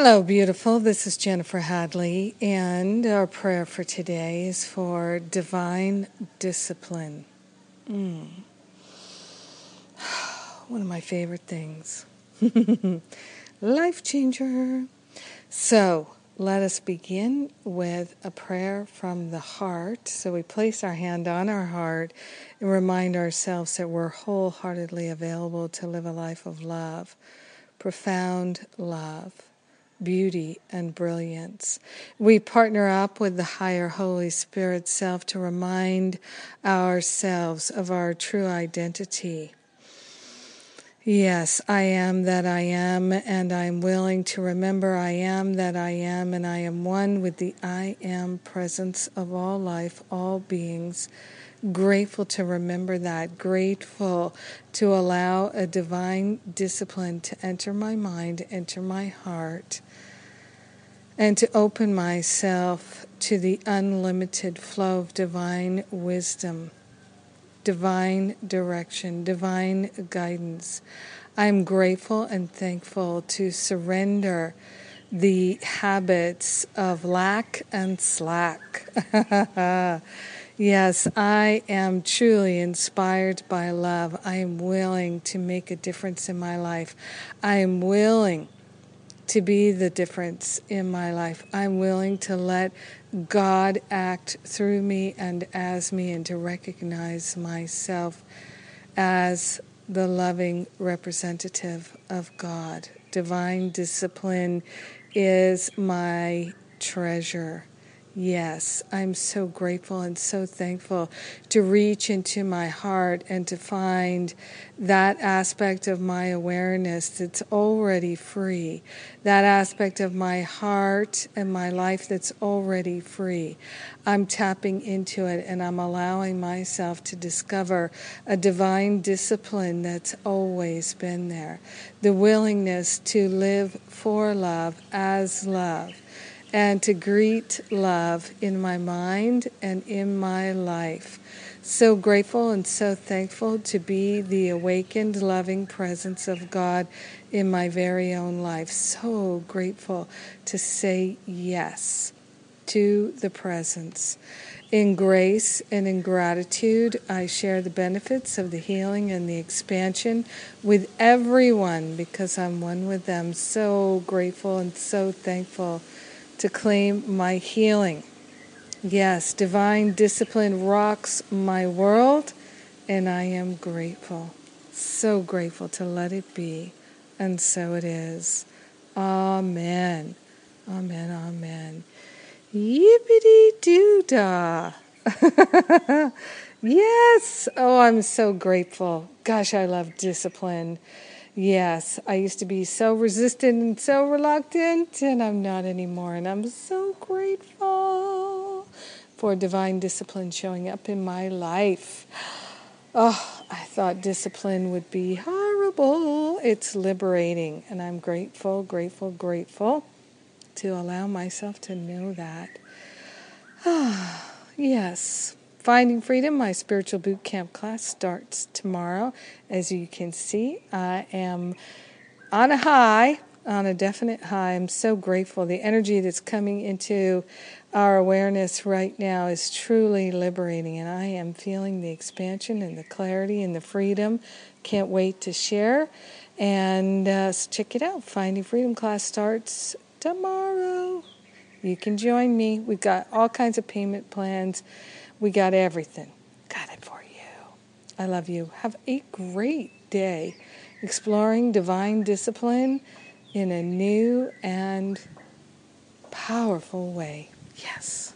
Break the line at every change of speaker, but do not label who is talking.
Hello, beautiful. This is Jennifer Hadley, and our prayer for today is for divine discipline. Mm. One of my favorite things. Life changer. So, let us begin with a prayer from the heart. So, we place our hand on our heart and remind ourselves that we're wholeheartedly available to live a life of love, profound love beauty, and brilliance. We partner up with the higher Holy Spirit self to remind ourselves of our true identity. Yes, I am that I am, and I'm willing to remember I am that I am, and I am one with the I am presence of all life, all beings grateful to remember that, grateful to allow a divine discipline to enter my mind, enter my heart, and to open myself to the unlimited flow of divine wisdom, divine direction, divine guidance. I'm grateful and thankful to surrender the habits of lack and slack. Yes, I am truly inspired by love. I am willing to make a difference in my life. I am willing to be the difference in my life. I'm willing to let God act through me and as me and to recognize myself as the loving representative of God. Divine discipline is my treasure. Yes, I'm so grateful and so thankful to reach into my heart and to find that aspect of my awareness that's already free, that aspect of my heart and my life that's already free. I'm tapping into it and I'm allowing myself to discover a divine discipline that's always been there, the willingness to live for love as love and to greet love in my mind and in my life. So grateful and so thankful to be the awakened, loving presence of God in my very own life. So grateful to say yes to the presence. In grace and in gratitude, I share the benefits of the healing and the expansion with everyone because I'm one with them. So grateful and so thankful to claim my healing. Yes, divine discipline rocks my world, and I am grateful. So grateful to let it be, and so it is. Amen. Amen. Amen. Yippity doo dah. yes. Oh, I'm so grateful. Gosh, I love discipline. Yes, I used to be so resistant and so reluctant, and I'm not anymore. And I'm so grateful for divine discipline showing up in my life. Oh, I thought discipline would be horrible. It's liberating, and I'm grateful, grateful, grateful to allow myself to know that. Ah, yes. Finding Freedom, my spiritual boot camp class starts tomorrow. As you can see, I am on a high, on a definite high. I'm so grateful. The energy that's coming into our awareness right now is truly liberating, and I am feeling the expansion and the clarity and the freedom. Can't wait to share. And uh, check it out. Finding Freedom class starts tomorrow. You can join me. We've got all kinds of payment plans. We got everything. Got it for you. I love you. Have a great day exploring divine discipline in a new and powerful way. Yes.